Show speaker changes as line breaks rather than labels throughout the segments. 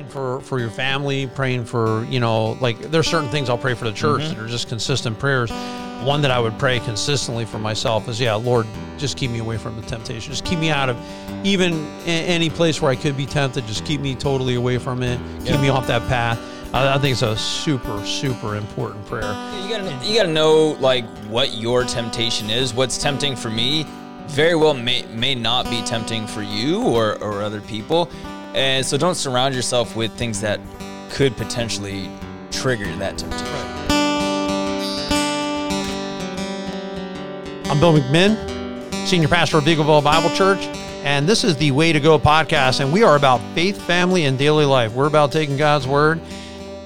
praying for for your family, praying for you know, like there's certain things I'll pray for the church mm-hmm. that are just consistent prayers. One that I would pray consistently for myself is, yeah, Lord, just keep me away from the temptation. Just keep me out of even any place where I could be tempted. Just keep me totally away from it. Keep
Yeah.
me off that path. I, I think it's a super super important prayer.
You gotta, you gotta know like what your temptation is. What's tempting for me, very well may may not be tempting for you or or other people, and so don't surround yourself with things that could potentially trigger that temptation.
I'm Bill McMinn, Senior Pastor of Eagleville Bible Church, and this is the Way to Go podcast. And we are about faith, family, and daily life. We're about taking God's Word,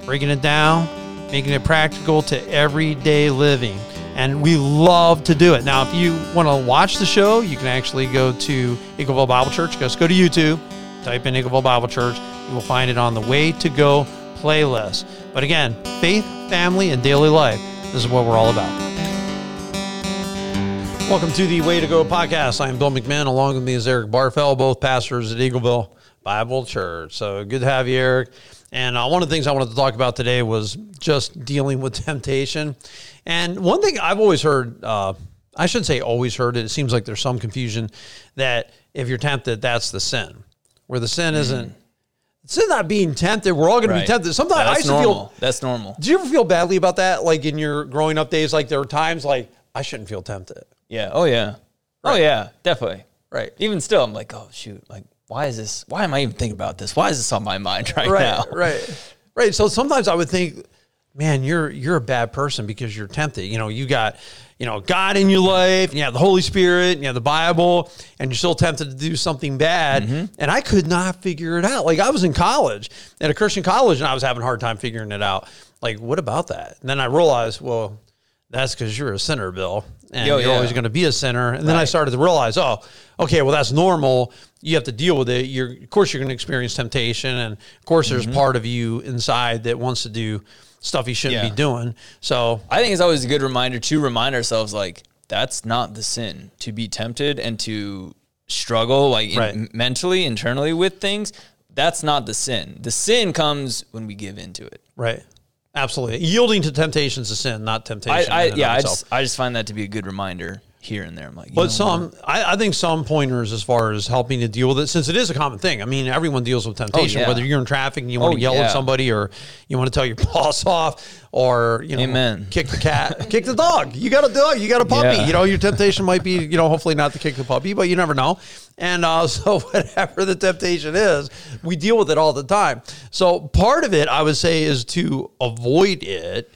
breaking it down, making it practical to everyday living. And we love to do it. Now, if you want to watch the show, you can actually go to Eagleville Bible Church. Just go to YouTube, type in Eagleville Bible Church. You will find it on the Way to Go playlist. But again, faith, family, and daily life. This is what we're all about. Welcome to the Way to Go podcast. I'm Bill McMahon. Along with me is Eric Barfell, both pastors at Eagleville Bible Church. So good to have you, Eric. And uh, one of the things I wanted to talk about today was just dealing with temptation. And one thing I've always heard, uh, I shouldn't say always heard it, it seems like there's some confusion that if you're tempted, that's the sin. Where the sin mm. isn't, it's not being tempted. We're all going to be
Right.
tempted. Sometimes I
That's
used to
normal.
feel
That's normal.
do you ever feel badly about that? Like in your growing up days, like there were times like I shouldn't feel tempted.
Yeah. Oh yeah. Oh yeah. Definitely.
Right.
Even still, I'm like, oh shoot, like why is this? Why am I even thinking about this? Why is this on my mind right,
Right.
now?
Right. Right. So sometimes I would think, man, you're you're a bad person because you're tempted. You know, you got, you know, God in your life, and you have the Holy Spirit, and you have the Bible, and you're still tempted to do something bad.
Mm-hmm.
And I could not figure it out. Like I was in college at a Christian college and I was having a hard time figuring it out. Like, what about that? And then I realized, well, that's because you're a sinner, Bill. And
Yo,
you're
yeah.
always going to be a sinner. And then I started to realize, oh, okay, well, that's normal. You have to deal with it. You're, of course, you're going to experience temptation. And of course, there's
Mm-hmm.
part of you inside that wants to do stuff you shouldn't
Yeah.
be doing. So,
I think it's always a good reminder to remind ourselves like that's not the sin to be tempted and to struggle like in-
Right.
mentally internally with things. That's not the sin. The sin comes when we give into it.
right. Absolutely. Yielding to temptations is sin, not temptation.
I, I
in and
yeah, I
itself.
just I just find that to be a good reminder here and there. I'm like,
But some, I, I think some pointers as far as helping to deal with it, since it is a common thing. I mean, everyone deals with temptation,
Oh, yeah.
whether you're in traffic and you want
Oh,
to yell
yeah.
at somebody, or you want to tell your boss off, or you know,
Amen.
kick the cat, kick the dog. You got a dog, you got a puppy.
Yeah.
You know, your temptation might be, you know, hopefully not to kick the puppy, but you never know. And uh, so, whatever the temptation is, we deal with it all the time. So, part of it, I would say, is to avoid it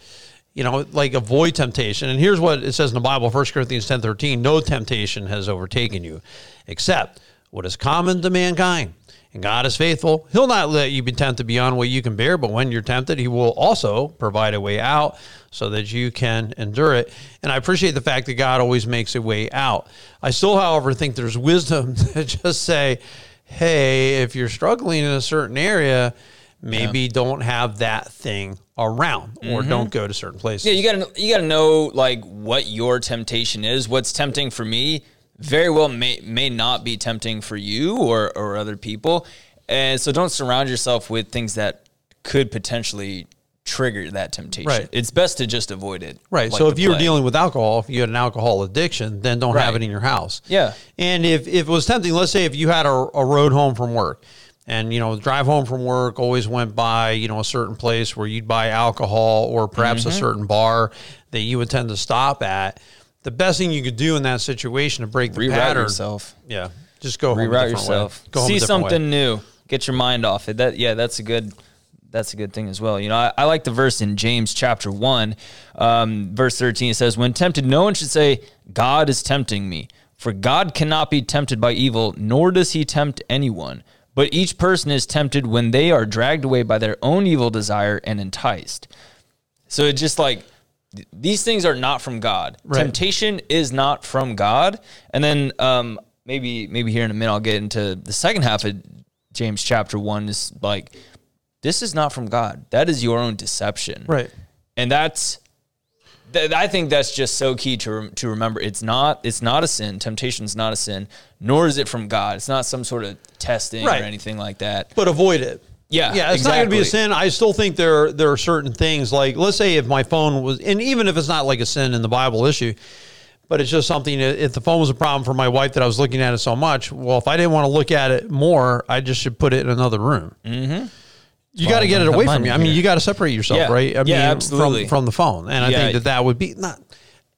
you know, like avoid temptation. And here's what it says in the Bible, 1 Corinthians 10 13, no temptation has overtaken you, except what is common to mankind. And God is faithful. He'll not let you be tempted beyond what you can bear, but when you're tempted, He will also provide a way out so that you can endure it. And I appreciate the fact that God always makes a way out. I still, however, think there's wisdom to just say, hey, if you're struggling in a certain area, maybe don't have that thing around or mm-hmm. don't go to certain places.
Yeah, you gotta you gotta know like what your temptation is. What's tempting for me very well may may not be tempting for you or or other people, and so don't surround yourself with things that could potentially trigger that temptation.
Right.
It's best to just avoid it.
Right.
like
so if you were dealing with alcohol, if you had an alcohol addiction, then don't have it in your house.
Yeah.
And if, if it was tempting, let's say if you had a, a road home from work and, you know, drive home from work always went by, you know, a certain place where you'd buy alcohol or perhaps
Mm-hmm.
a certain bar that you would tend to stop at, the best thing you could do in that situation to break the
reroute
pattern.
yourself.
Yeah. Just go home
Reroute
different
yourself.
way. Go home
See
different way.
something new. Get your mind off it. That yeah, that's a good that's a good thing as well. You know, I, I like the verse in James chapter one, um, verse thirteen. It says, "When tempted, no one should say, God is tempting me, for God cannot be tempted by evil, nor does He tempt anyone. But each person is tempted when they are dragged away by their own evil desire and enticed." So it just like these things are not from God.
Right.
Temptation is not from God. And then um, maybe maybe here in a minute I'll get into the second half of James chapter one is like this is not from God. That is your own deception.
Right.
And that's th- I think that's just so key to rem- to remember. It's not it's not a sin. Temptation is not a sin, nor is it from God. It's not some sort of testing
Right.
or anything like that.
But avoid it.
Yeah,
Yeah, it's not going to be a
exactly.
sin. I still think there there are certain things like let's say if my phone was, and even if it's not like a sin in the Bible issue, but it's just something. that If the phone was a problem for my wife that I was looking at it so much, well, if I didn't want to look at it more, I just should put it in another room. Mm-hmm. You got to get it away from you. I mean, you got to separate yourself,
Yeah.
right? I
Yeah,
mean,
absolutely.
From, from the phone, and I
Yeah.
think that that would be not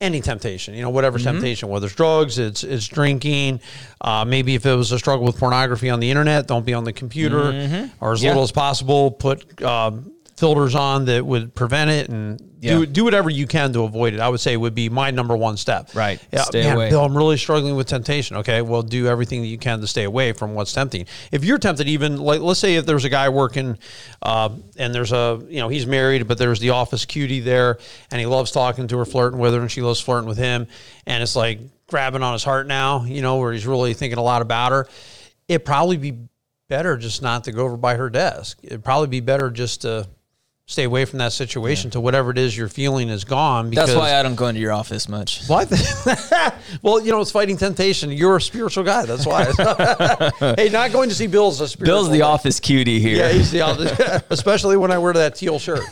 any temptation. You know, whatever
Mm-hmm.
temptation, whether it's drugs, it's it's drinking. Uh, maybe if it was a struggle with pornography on the internet, don't be on the computer, or as
Mm-hmm. Yeah.
little as possible. Put um, filters on that would prevent it, and
Yeah.
do do whatever you can to avoid it. I would say would be my number one step.
Right.
Yeah,
Stay
man,
away.
Bill, I'm really struggling with temptation. Okay, well, do everything that you can to stay away from what's tempting. If you're tempted, even like let's say if there's a guy working, uh, and there's a you know he's married, but there's the office cutie there, and he loves talking to her, flirting with her, and she loves flirting with him, and it's like grabbing on his heart now, you know, where he's really thinking a lot about her. It'd probably be better just not to go over by her desk. It'd probably be better just to stay away from that situation till whatever it is you're feeling is gone. Because
That's why I don't go into your office much.
think- well, you know, it's fighting temptation. You're a spiritual guy. That's why. hey, not going to see Bill's a spiritual
Bill's the
guy.
office cutie here.
Yeah, he's the office, especially when I wear that teal shirt.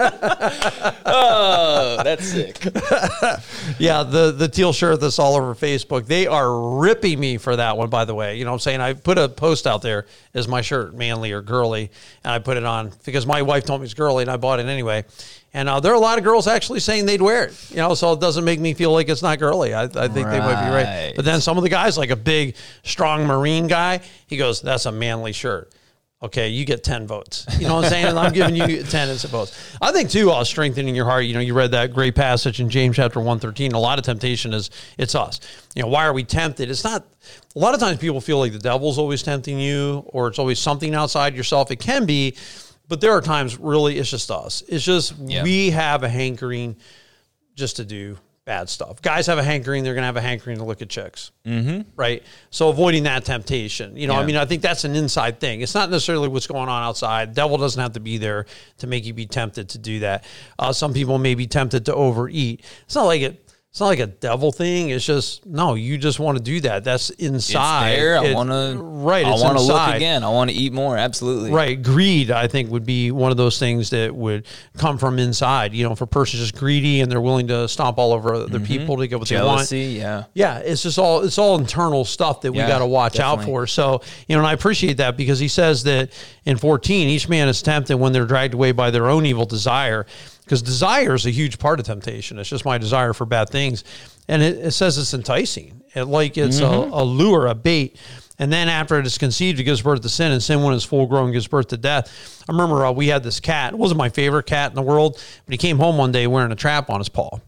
oh, that's sick.
Yeah, the the teal shirt that's all over Facebook. They are ripping me for that one, by the way. You know what I'm saying? I put a post out there as my shirt, manly or girly, and I put it on because my wife told me it's girly and I bought it anyway. And uh, there are a lot of girls actually saying they'd wear it, you know, so it doesn't make me feel like it's not girly. I, I think they might be right.
Right.
But then some of the guys, like a big, strong Marine guy, he goes, That's a manly shirt. Okay, you get 10 votes. You know what I'm saying? And I'm giving you 10 as votes. I think, too, uh, strengthening your heart. You know, you read that great passage in James chapter 113. A lot of temptation is it's us. You know, why are we tempted? It's not, a lot of times people feel like the devil's always tempting you or it's always something outside yourself. It can be, but there are times really it's just us. It's just
Yeah.
we have a hankering just to do bad stuff. Guys have a hankering, they're going to have a hankering to look at chicks. Mm-hmm. Right. So avoiding that temptation. You know, I mean, I think that's an inside thing. It's not necessarily what's going on outside. Devil doesn't have to be there to make you be tempted to do that. Uh, some people may be tempted to overeat. It's not like it. It's not like a devil thing. It's just no. You just want to do that. That's
It's
inside.
there. I
It-
want to.
Right.
I want to look again. I want to eat more. Absolutely.
Right. Greed, I think, would be one of those things that would come from inside. You know, if a person's just greedy and they're willing to stomp all over other people to get what they want.
Mm-hmm. Jealousy. Yeah.
Yeah, it's just all it's all internal stuff that we got to watch out for. So, you know, and I appreciate that because he says that in 14, each man is tempted when they're dragged away by their own evil desire. Because desire is a huge part of temptation. It's just my desire for bad things. And it, it says it's enticing. It, like it's
Mm-hmm.
a, a lure, a bait. And then after it is conceived, it gives birth to sin, and sin, when it's full grown, gives birth to death. I remember uh, we had this cat. It wasn't my favorite cat in the world, but he came home one day wearing a trap on his paw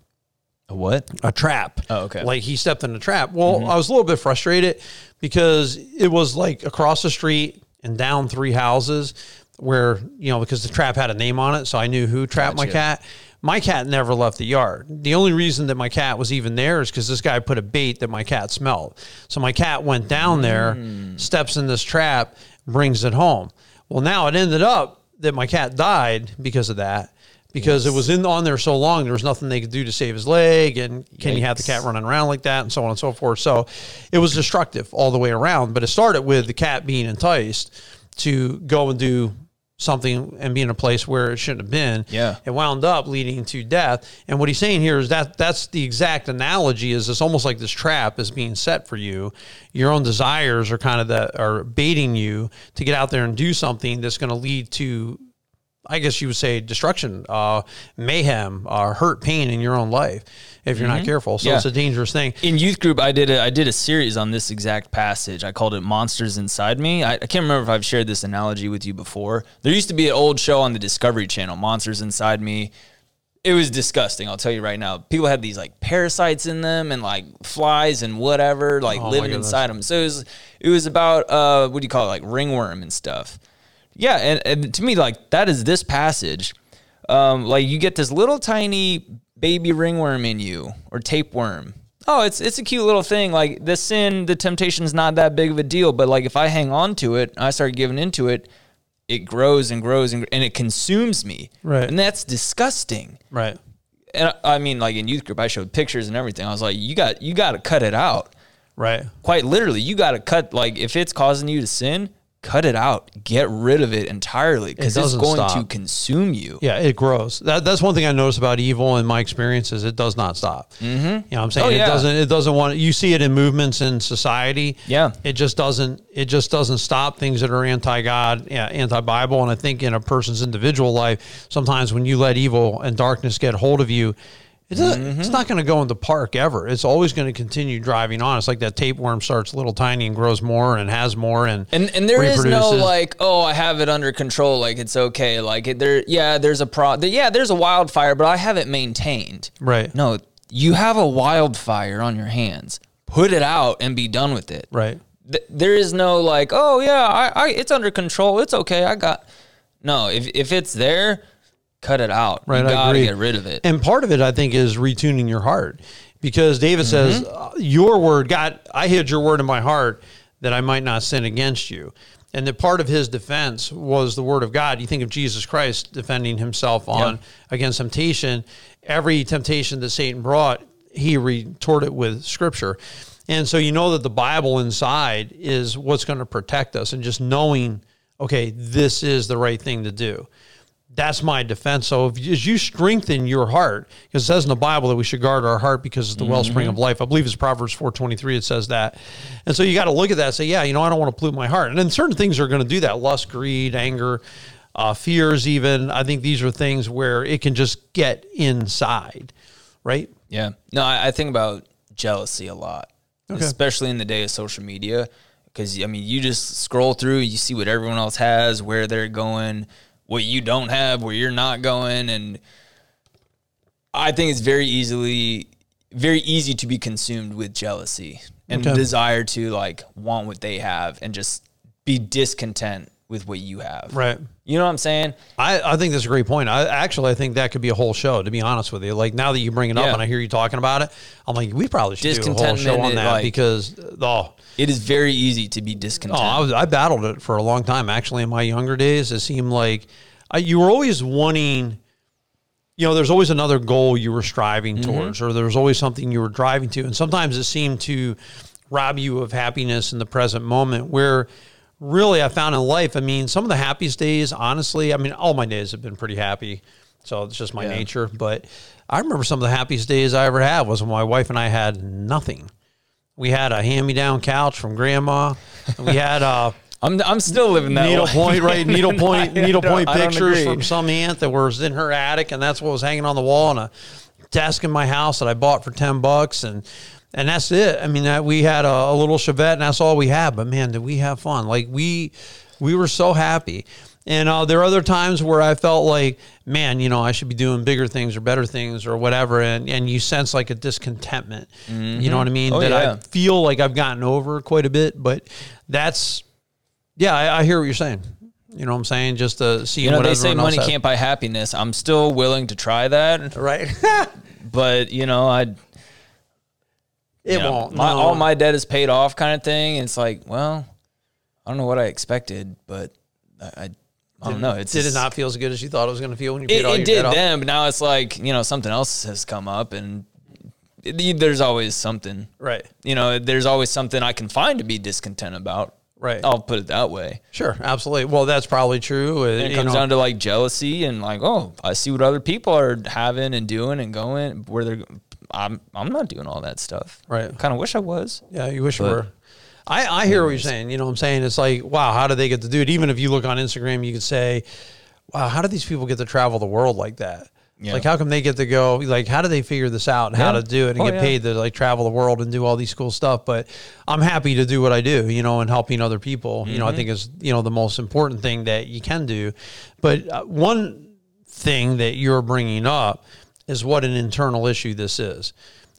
A what?
a trap.
Oh, okay.
Like he stepped in a trap. Well, I was a little bit frustrated because it was like across the street and down three houses where, you know, because the trap had a name on it. So I knew who trapped my cat. My cat never left the yard. The only reason that my cat was even there is because this guy put a bait that my cat smelled. So my cat went down there, hmm. steps in this trap, brings it home. Well, now it ended up that my cat died because of that. Because it was in on there so long, there was nothing they could do to save his leg, and can you have the cat running around like that, and so on and so forth. So, it was destructive all the way around. But it started with the cat being enticed to go and do something and be in a place where it shouldn't have been.
Yeah.
It wound up leading to death. And what he's saying here is that that's the exact analogy is it's almost like this trap is being set for you. Your own desires are kind of that are baiting you to get out there and do something that's going to lead to I guess you would say destruction, uh, mayhem, uh, hurt, pain in your own life if you're not careful. So
Yeah.
it's a dangerous thing.
in youth group i did a i did a series on this exact passage. I called it monsters inside me. I, I can't remember if i've shared this analogy with you before. There used to be an old show on the discovery channel monsters inside me. It was disgusting i'll tell you right now. People had these like parasites in them and like flies and whatever like
Oh
living inside them so it was it was about uh what do you call it like ringworm and stuff yeah and, and to me like that is this passage um, like you get this little tiny baby ringworm in you or tapeworm. Oh, it's it's a cute little thing. Like the sin, the temptation is not that big of a deal. But like if I hang on to it, I start giving into it, it grows and grows and, and it consumes me.
Right.
And that's disgusting.
Right.
And I I mean, like in youth group, I showed pictures and everything. I was like, you got you got to cut it out.
Right.
Quite literally, you got to cut. Like if it's causing you to sin, cut it out, get rid of it entirely because it's
doesn't
going to consume you.
Yeah, it grows. That, that's one thing I notice about evil in my experience is it does not stop. Mm-hmm. You know what I'm saying?
Oh, yeah.
It doesn't it doesn't want you see it in movements in society.
Yeah.
It just doesn't it just doesn't stop things that are anti God, yeah, anti Bible. And I think in a person's individual life, sometimes when you let evil and darkness get hold of you, it doesn't,
Mm-hmm.
it's not going to go in the park ever. It's always going to continue driving on. It's like that tapeworm starts little tiny and grows more and has more and
And and there is no like, oh, I have it under control, like it's okay. Like it, there, yeah, there's a pro, yeah, there's a wildfire, but I have it maintained.
right,
No, you have a wildfire on your hands. Put it out and be done with it.
right.
Th- there is no like, oh yeah, I, I, it's under control. It's okay. I got. No, if if it's there, cut it out.
Right,
you
I agree.
get rid of it.
And part of it, I think, is retuning your heart, because David says,
Mm-hmm.
uh, "Your word, God, I hid your word in my heart that I might not sin against you." And that part of his defense was the word of God. You think of Jesus Christ defending himself on against temptation. Every temptation that Satan brought, he retorted with Scripture. And so you know that the Bible inside is what's going to protect us, and just knowing, okay, this is the right thing to do that's my defense. So if as you strengthen your heart, because it says in the Bible that we should guard our heart because it's the wellspring of life. I believe it's Proverbs four twenty three. It says that, and so you got to look at that. and Say, yeah, you know, I don't want to pollute my heart. And then certain things are going to do that: lust, greed, anger, uh, fears. Even I think these are things where it can just get inside, right?
Yeah. No, I, I think about jealousy a lot, especially in the day of social media. Because, I mean, you just scroll through, you see what everyone else has, where they're going, what you don't have, where you're not going. And I think it's very easily, very easy to be consumed with jealousy and
Okay.
desire to like want what they have and just be discontent with what you have.
Right.
You know what I'm saying?
I, I think that's a great point. I actually I think that could be a whole show. To be honest with you, like now that you bring it up
Yeah.
and I hear you talking about it, I'm like, we probably should do a whole show on that
like-
because uh, oh,
It is very easy to be discontent.
Oh, I was I battled it for a long time. Actually, in my younger days, it seemed like I, you were always wanting. You know, there's always another goal you were striving mm-hmm. towards, or there's always something you were driving to, and sometimes it seemed to rob you of happiness in the present moment. Where really, I found in life, I mean, some of the happiest days, honestly, I mean, all my days have been pretty happy, so it's just my
Yeah.
nature. But I remember some of the happiest days I ever had was when my wife and I had nothing. We had a hand-me-down couch from grandma. We had uh,
I'm, I'm still living that
needle
life.
point, right? Needle point,
I
needle point pictures from some aunt that was in her attic, and that's what was hanging on the wall, and a desk in my house that I bought for ten bucks, and and that's it. I mean, that we had a, a little Chevette, and that's all we had. But man, did we have fun? Like we we were so happy. And uh, there are other times where I felt like, man, you know, I should be doing bigger things or better things or whatever. And, and you sense like a discontentment. You know what I mean?
Oh,
that
yeah.
I feel like I've gotten over quite a bit. But that's, yeah, I, I hear what you're saying. You know what I'm saying? Just to see
You know,
what
they say money can't buy happiness. I'm still willing to try that,
Right.
but you know, I
it
know,
won't.
My,
no.
All my debt is paid off, kind of thing. It's like, well, I don't know what I expected, but I, I, I don't know. It's
Did it not feel as good as you thought it was going to feel when you paid
It,
all
it
your
did
debt off?
then, but now it's like you know something else has come up, and it, there's always something.
Right.
You know, there's always something I can find to be discontent about.
Right.
I'll put it that way.
Sure. Absolutely. Well, that's probably true. Uh,
And it comes
know,
down to like jealousy and like, oh, I see what other people are having and doing and going where they're. I'm I'm not doing all that stuff.
Right.
Kind of wish I was.
Yeah, you wish you were. I, I hear what you're saying. You know what I'm saying? It's like, wow, how did they get to do it? Even if you look on Instagram, you could say, wow, how do these people get to travel the world like that?
Yeah.
Like, how come they get to go? Like, how do they figure this out and how to do it and
Oh,
get
yeah.
paid to like travel the world and do all these cool stuff? But I'm happy to do what I do, you know, and helping other people, you know,
Mm-hmm.
I think is, you know, the most important thing that you can do. But uh, one thing that you're bringing up is what an internal issue this is.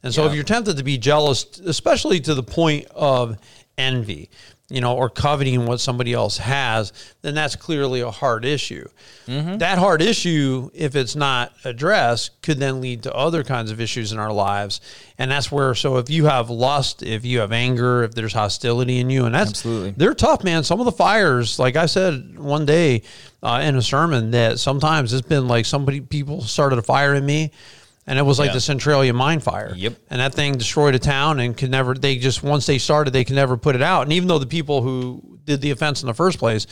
And so if you're tempted to be jealous, especially to the point of envy, you know, or coveting what somebody else has, then that's clearly a hard issue.
Mm-hmm.
That hard issue, if it's not addressed, could then lead to other kinds of issues in our lives. And that's where, so if you have lust, if you have anger, if there's hostility in you, and that's
Absolutely.
they're tough, man. Some of the fires, like I said one day uh, in a sermon, that sometimes it's been like somebody, people started a fire in me. And it was like
Yeah.
the Centralia mine fire.
Yep.
And that thing destroyed a town and could never, they just, once they started, they could never put it out. And even though the people who did the offense in the first place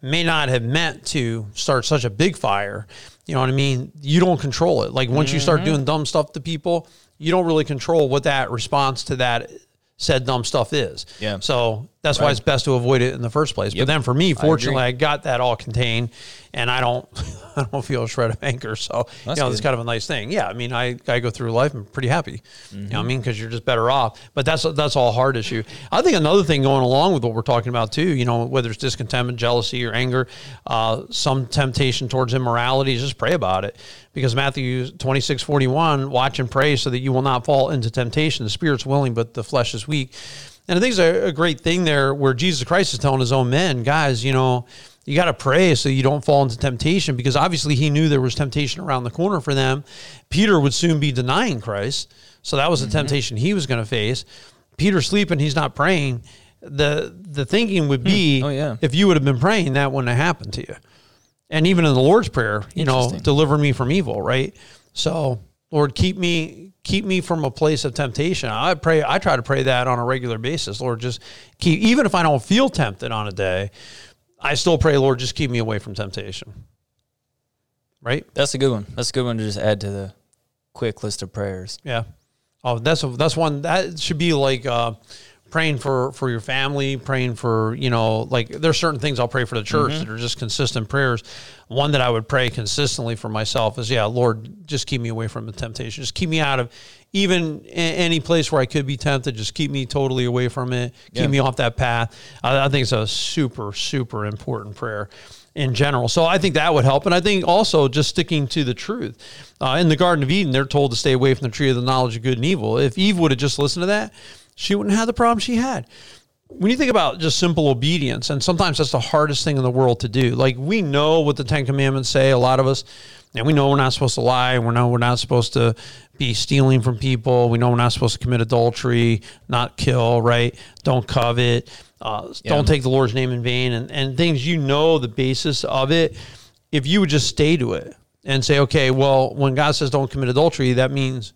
may not have meant to start such a big fire. You know what I mean? You don't control it. Like once mm-hmm. you start doing dumb stuff to people, you don't really control what that response to that said dumb stuff is.
Yeah.
So that's right. why it's best to avoid it in the first place. Yep. But then for me, fortunately, I, I, got that all contained, and I don't, I don't feel a shred of anger. So That's you know, it's kind of a nice thing. Yeah, I mean, I, I go through life I'm pretty happy. Mm-hmm. You know, I mm-hmm. mean, because you're just better off. But that's that's all hard issue. I think another thing going along with what we're talking about too, you know, whether it's discontentment, jealousy, or anger, uh, some temptation towards immorality, just pray about it. Because Matthew 26, 41, watch and pray so that you will not fall into temptation. The spirit's willing, but the flesh is weak. And I think it's a, a great thing there where Jesus Christ is telling his own men, guys, you know, you got to pray so you don't fall into temptation because obviously he knew there was temptation around the corner for them. Peter would soon be denying Christ. So that was the mm-hmm. temptation he was going to face. Peter sleeping, he's not praying. The the thinking would be
hmm. oh, yeah.
if you would have been praying, that wouldn't have happened to you. And even in the Lord's Prayer, you know, deliver me from evil, right? So, Lord, keep me keep me from a place of temptation. I pray I try to pray that on a regular basis. Lord, just keep even if I don't feel tempted on a day, I still pray, Lord, just keep me away from temptation. Right?
That's a good one. That's a good one to just add to the quick list of prayers.
Yeah. Oh, that's a, that's one that should be like uh, praying for for your family, praying for you know like there's certain things I'll pray for the church mm-hmm. that are just consistent prayers. One that I would pray consistently for myself is yeah, Lord, just keep me away from the temptation. Just keep me out of even any place where I could be tempted. Just keep me totally away from it. Keep yeah. me off that path. I, I think it's a super super important prayer in general. So I think that would help. And I think also just sticking to the truth. Uh, in the Garden of Eden, they're told to stay away from the tree of the knowledge of good and evil. If Eve would have just listened to that, she wouldn't have the problem she had. When you think about just simple obedience, and sometimes that's the hardest thing in the world to do. Like we know what the Ten Commandments say, a lot of us, and we know we're not supposed to lie. We know we're not supposed to be stealing from people. We know we're not supposed to commit adultery, not kill, right? Don't covet, uh, yeah. don't take the Lord's name in vain, and, and things you know the basis of it. If you would just stay to it and say, okay, well, when God says don't commit adultery, that means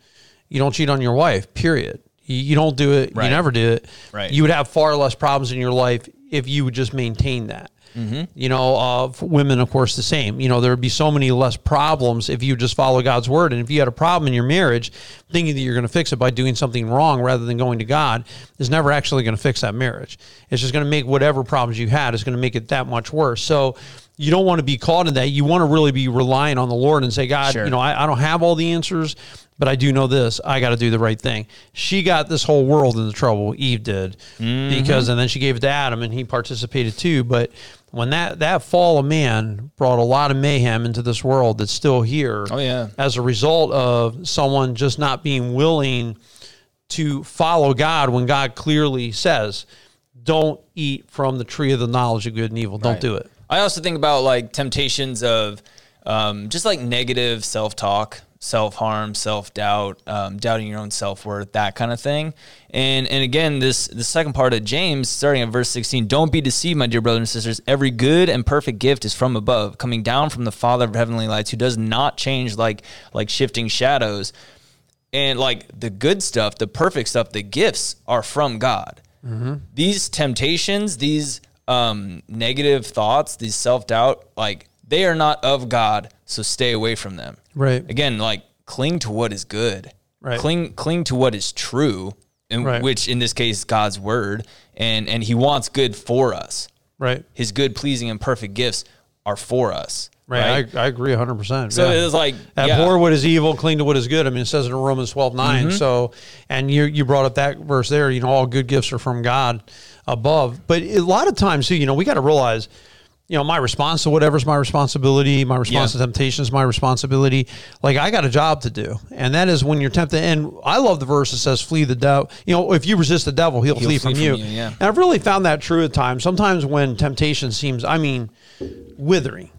you don't cheat on your wife, period you don't do it. Right. You never do it.
Right.
You would have far less problems in your life if you would just maintain that. Mm-hmm. You know, uh, women, of course, the same. You know, there would be so many less problems if you just follow God's word. And if you had a problem in your marriage, thinking that you're going to fix it by doing something wrong rather than going to God is never actually going to fix that marriage. It's just going to make whatever problems you had is going to make it that much worse. So you don't want to be caught in that. You want to really be relying on the Lord and say, God, sure. you know, I, I don't have all the answers but I do know this: I got to do the right thing. She got this whole world into trouble. Eve did mm-hmm. because, and then she gave it to Adam, and he participated too. But when that that fall of man brought a lot of mayhem into this world that's still here.
Oh yeah,
as a result of someone just not being willing to follow God when God clearly says, "Don't eat from the tree of the knowledge of good and evil. Don't right. do it."
I also think about like temptations of um, just like negative self talk self harm, self doubt, um, doubting your own self worth, that kind of thing. And and again, this the second part of James, starting at verse sixteen, don't be deceived, my dear brothers and sisters. Every good and perfect gift is from above, coming down from the Father of heavenly lights, who does not change like like shifting shadows. And like the good stuff, the perfect stuff, the gifts are from God. Mm-hmm. These temptations, these um, negative thoughts, these self doubt, like they are not of God, so stay away from them.
Right.
Again, like cling to what is good.
Right.
Cling cling to what is true, and right. which in this case God's word, and and He wants good for us.
Right.
His good, pleasing, and perfect gifts are for us.
Right. right? I, I agree 100%.
So yeah. it's like,
abhor yeah. what is evil, cling to what is good. I mean, it says it in Romans 12 9. Mm-hmm. So, and you, you brought up that verse there, you know, all good gifts are from God above. But a lot of times, too, you know, we got to realize you know, my response to whatever's my responsibility, my response yeah. to temptation is my responsibility. Like I got a job to do, and that is when you're tempted. And I love the verse that says, "Flee the devil." You know, if you resist the devil, he'll, he'll flee, flee, from, you. you yeah. And I've really found that true at times. Sometimes when temptation seems, I mean, withering.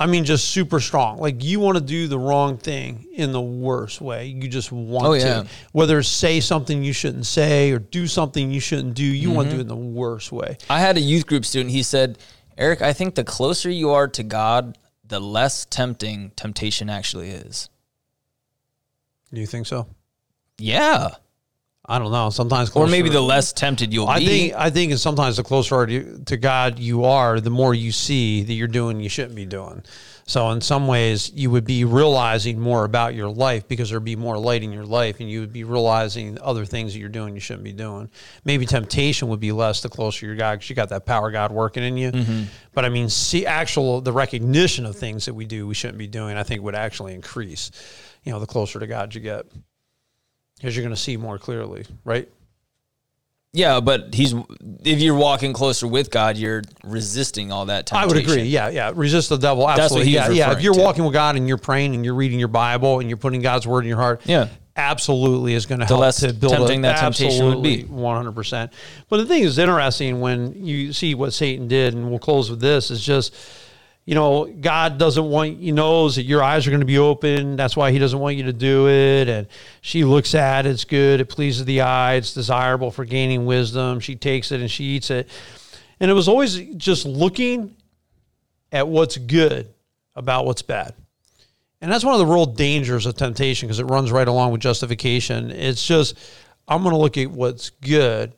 I mean, just super strong. Like you want to do the wrong thing in the worst way. You just want oh, yeah. to. Whether say something you shouldn't say or do something you shouldn't do, you mm-hmm. want to do it in the worst way.
I had a youth group student. He said Eric, I think the closer you are to God, the less tempting temptation actually is.
Do you think so?
Yeah.
I don't know. Sometimes,
or maybe the less tempted you'll
I
be.
think I think sometimes the closer to to God you are, the more you see that you're doing you shouldn't be doing. So in some ways, you would be realizing more about your life because there'd be more light in your life, and you would be realizing other things that you're doing you shouldn't be doing. Maybe temptation would be less the closer you're God because you got that power God working in you.
Mm-hmm.
But I mean, see, actual the recognition of things that we do we shouldn't be doing, I think would actually increase. You know, the closer to God you get, because you're going to see more clearly, right?
yeah, but he's if you're walking closer with God, you're resisting all that temptation.
I would agree. Yeah, yeah. Resist the devil. Absolutely. yeah, yeah. If you're
to.
walking with God and you're praying and you're reading your Bible and you're putting God's word in your heart,
Yeah.
absolutely is going to help to build
tempting
a,
that temptation would be.
One hundred percent. But the thing is interesting when you see what Satan did, and we'll close with this: is just you know God doesn't want you knows that your eyes are going to be open. That's why He doesn't want you to do it. And she looks at it, it's good, it pleases the eye, it's desirable for gaining wisdom. She takes it and she eats it, and it was always just looking at what's good about what's bad. And that's one of the real dangers of temptation because it runs right along with justification. It's just, I'm going to look at what's good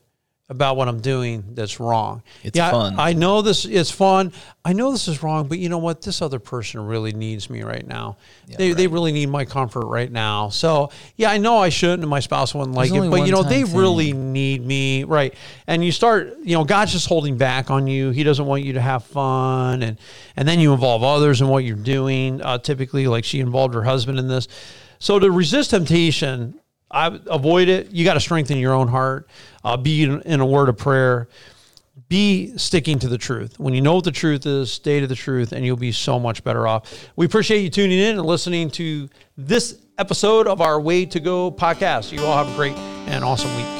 about what I'm doing that's wrong.
It's
I-
fun.
I, know this is fun. I know this is wrong, but you know what? This other person really needs me right now. they, they really need my comfort right now. So, yeah, I know I shouldn't, and my spouse wouldn't like
There's
it, but you know, they
time
really need me, right? And you start, you know, God's just holding back on you. He doesn't want you to have fun, and and then you involve others in what you're doing. Uh, typically, like she involved her husband in this. So to resist temptation, I avoid it. You got to strengthen your own heart. Uh, be in, in a word of prayer. Be sticking to the truth. When you know what the truth is, stay to the truth, and you'll be so much better off. We appreciate you tuning in and listening to this episode of our Way to Go podcast. You all have a great and awesome week.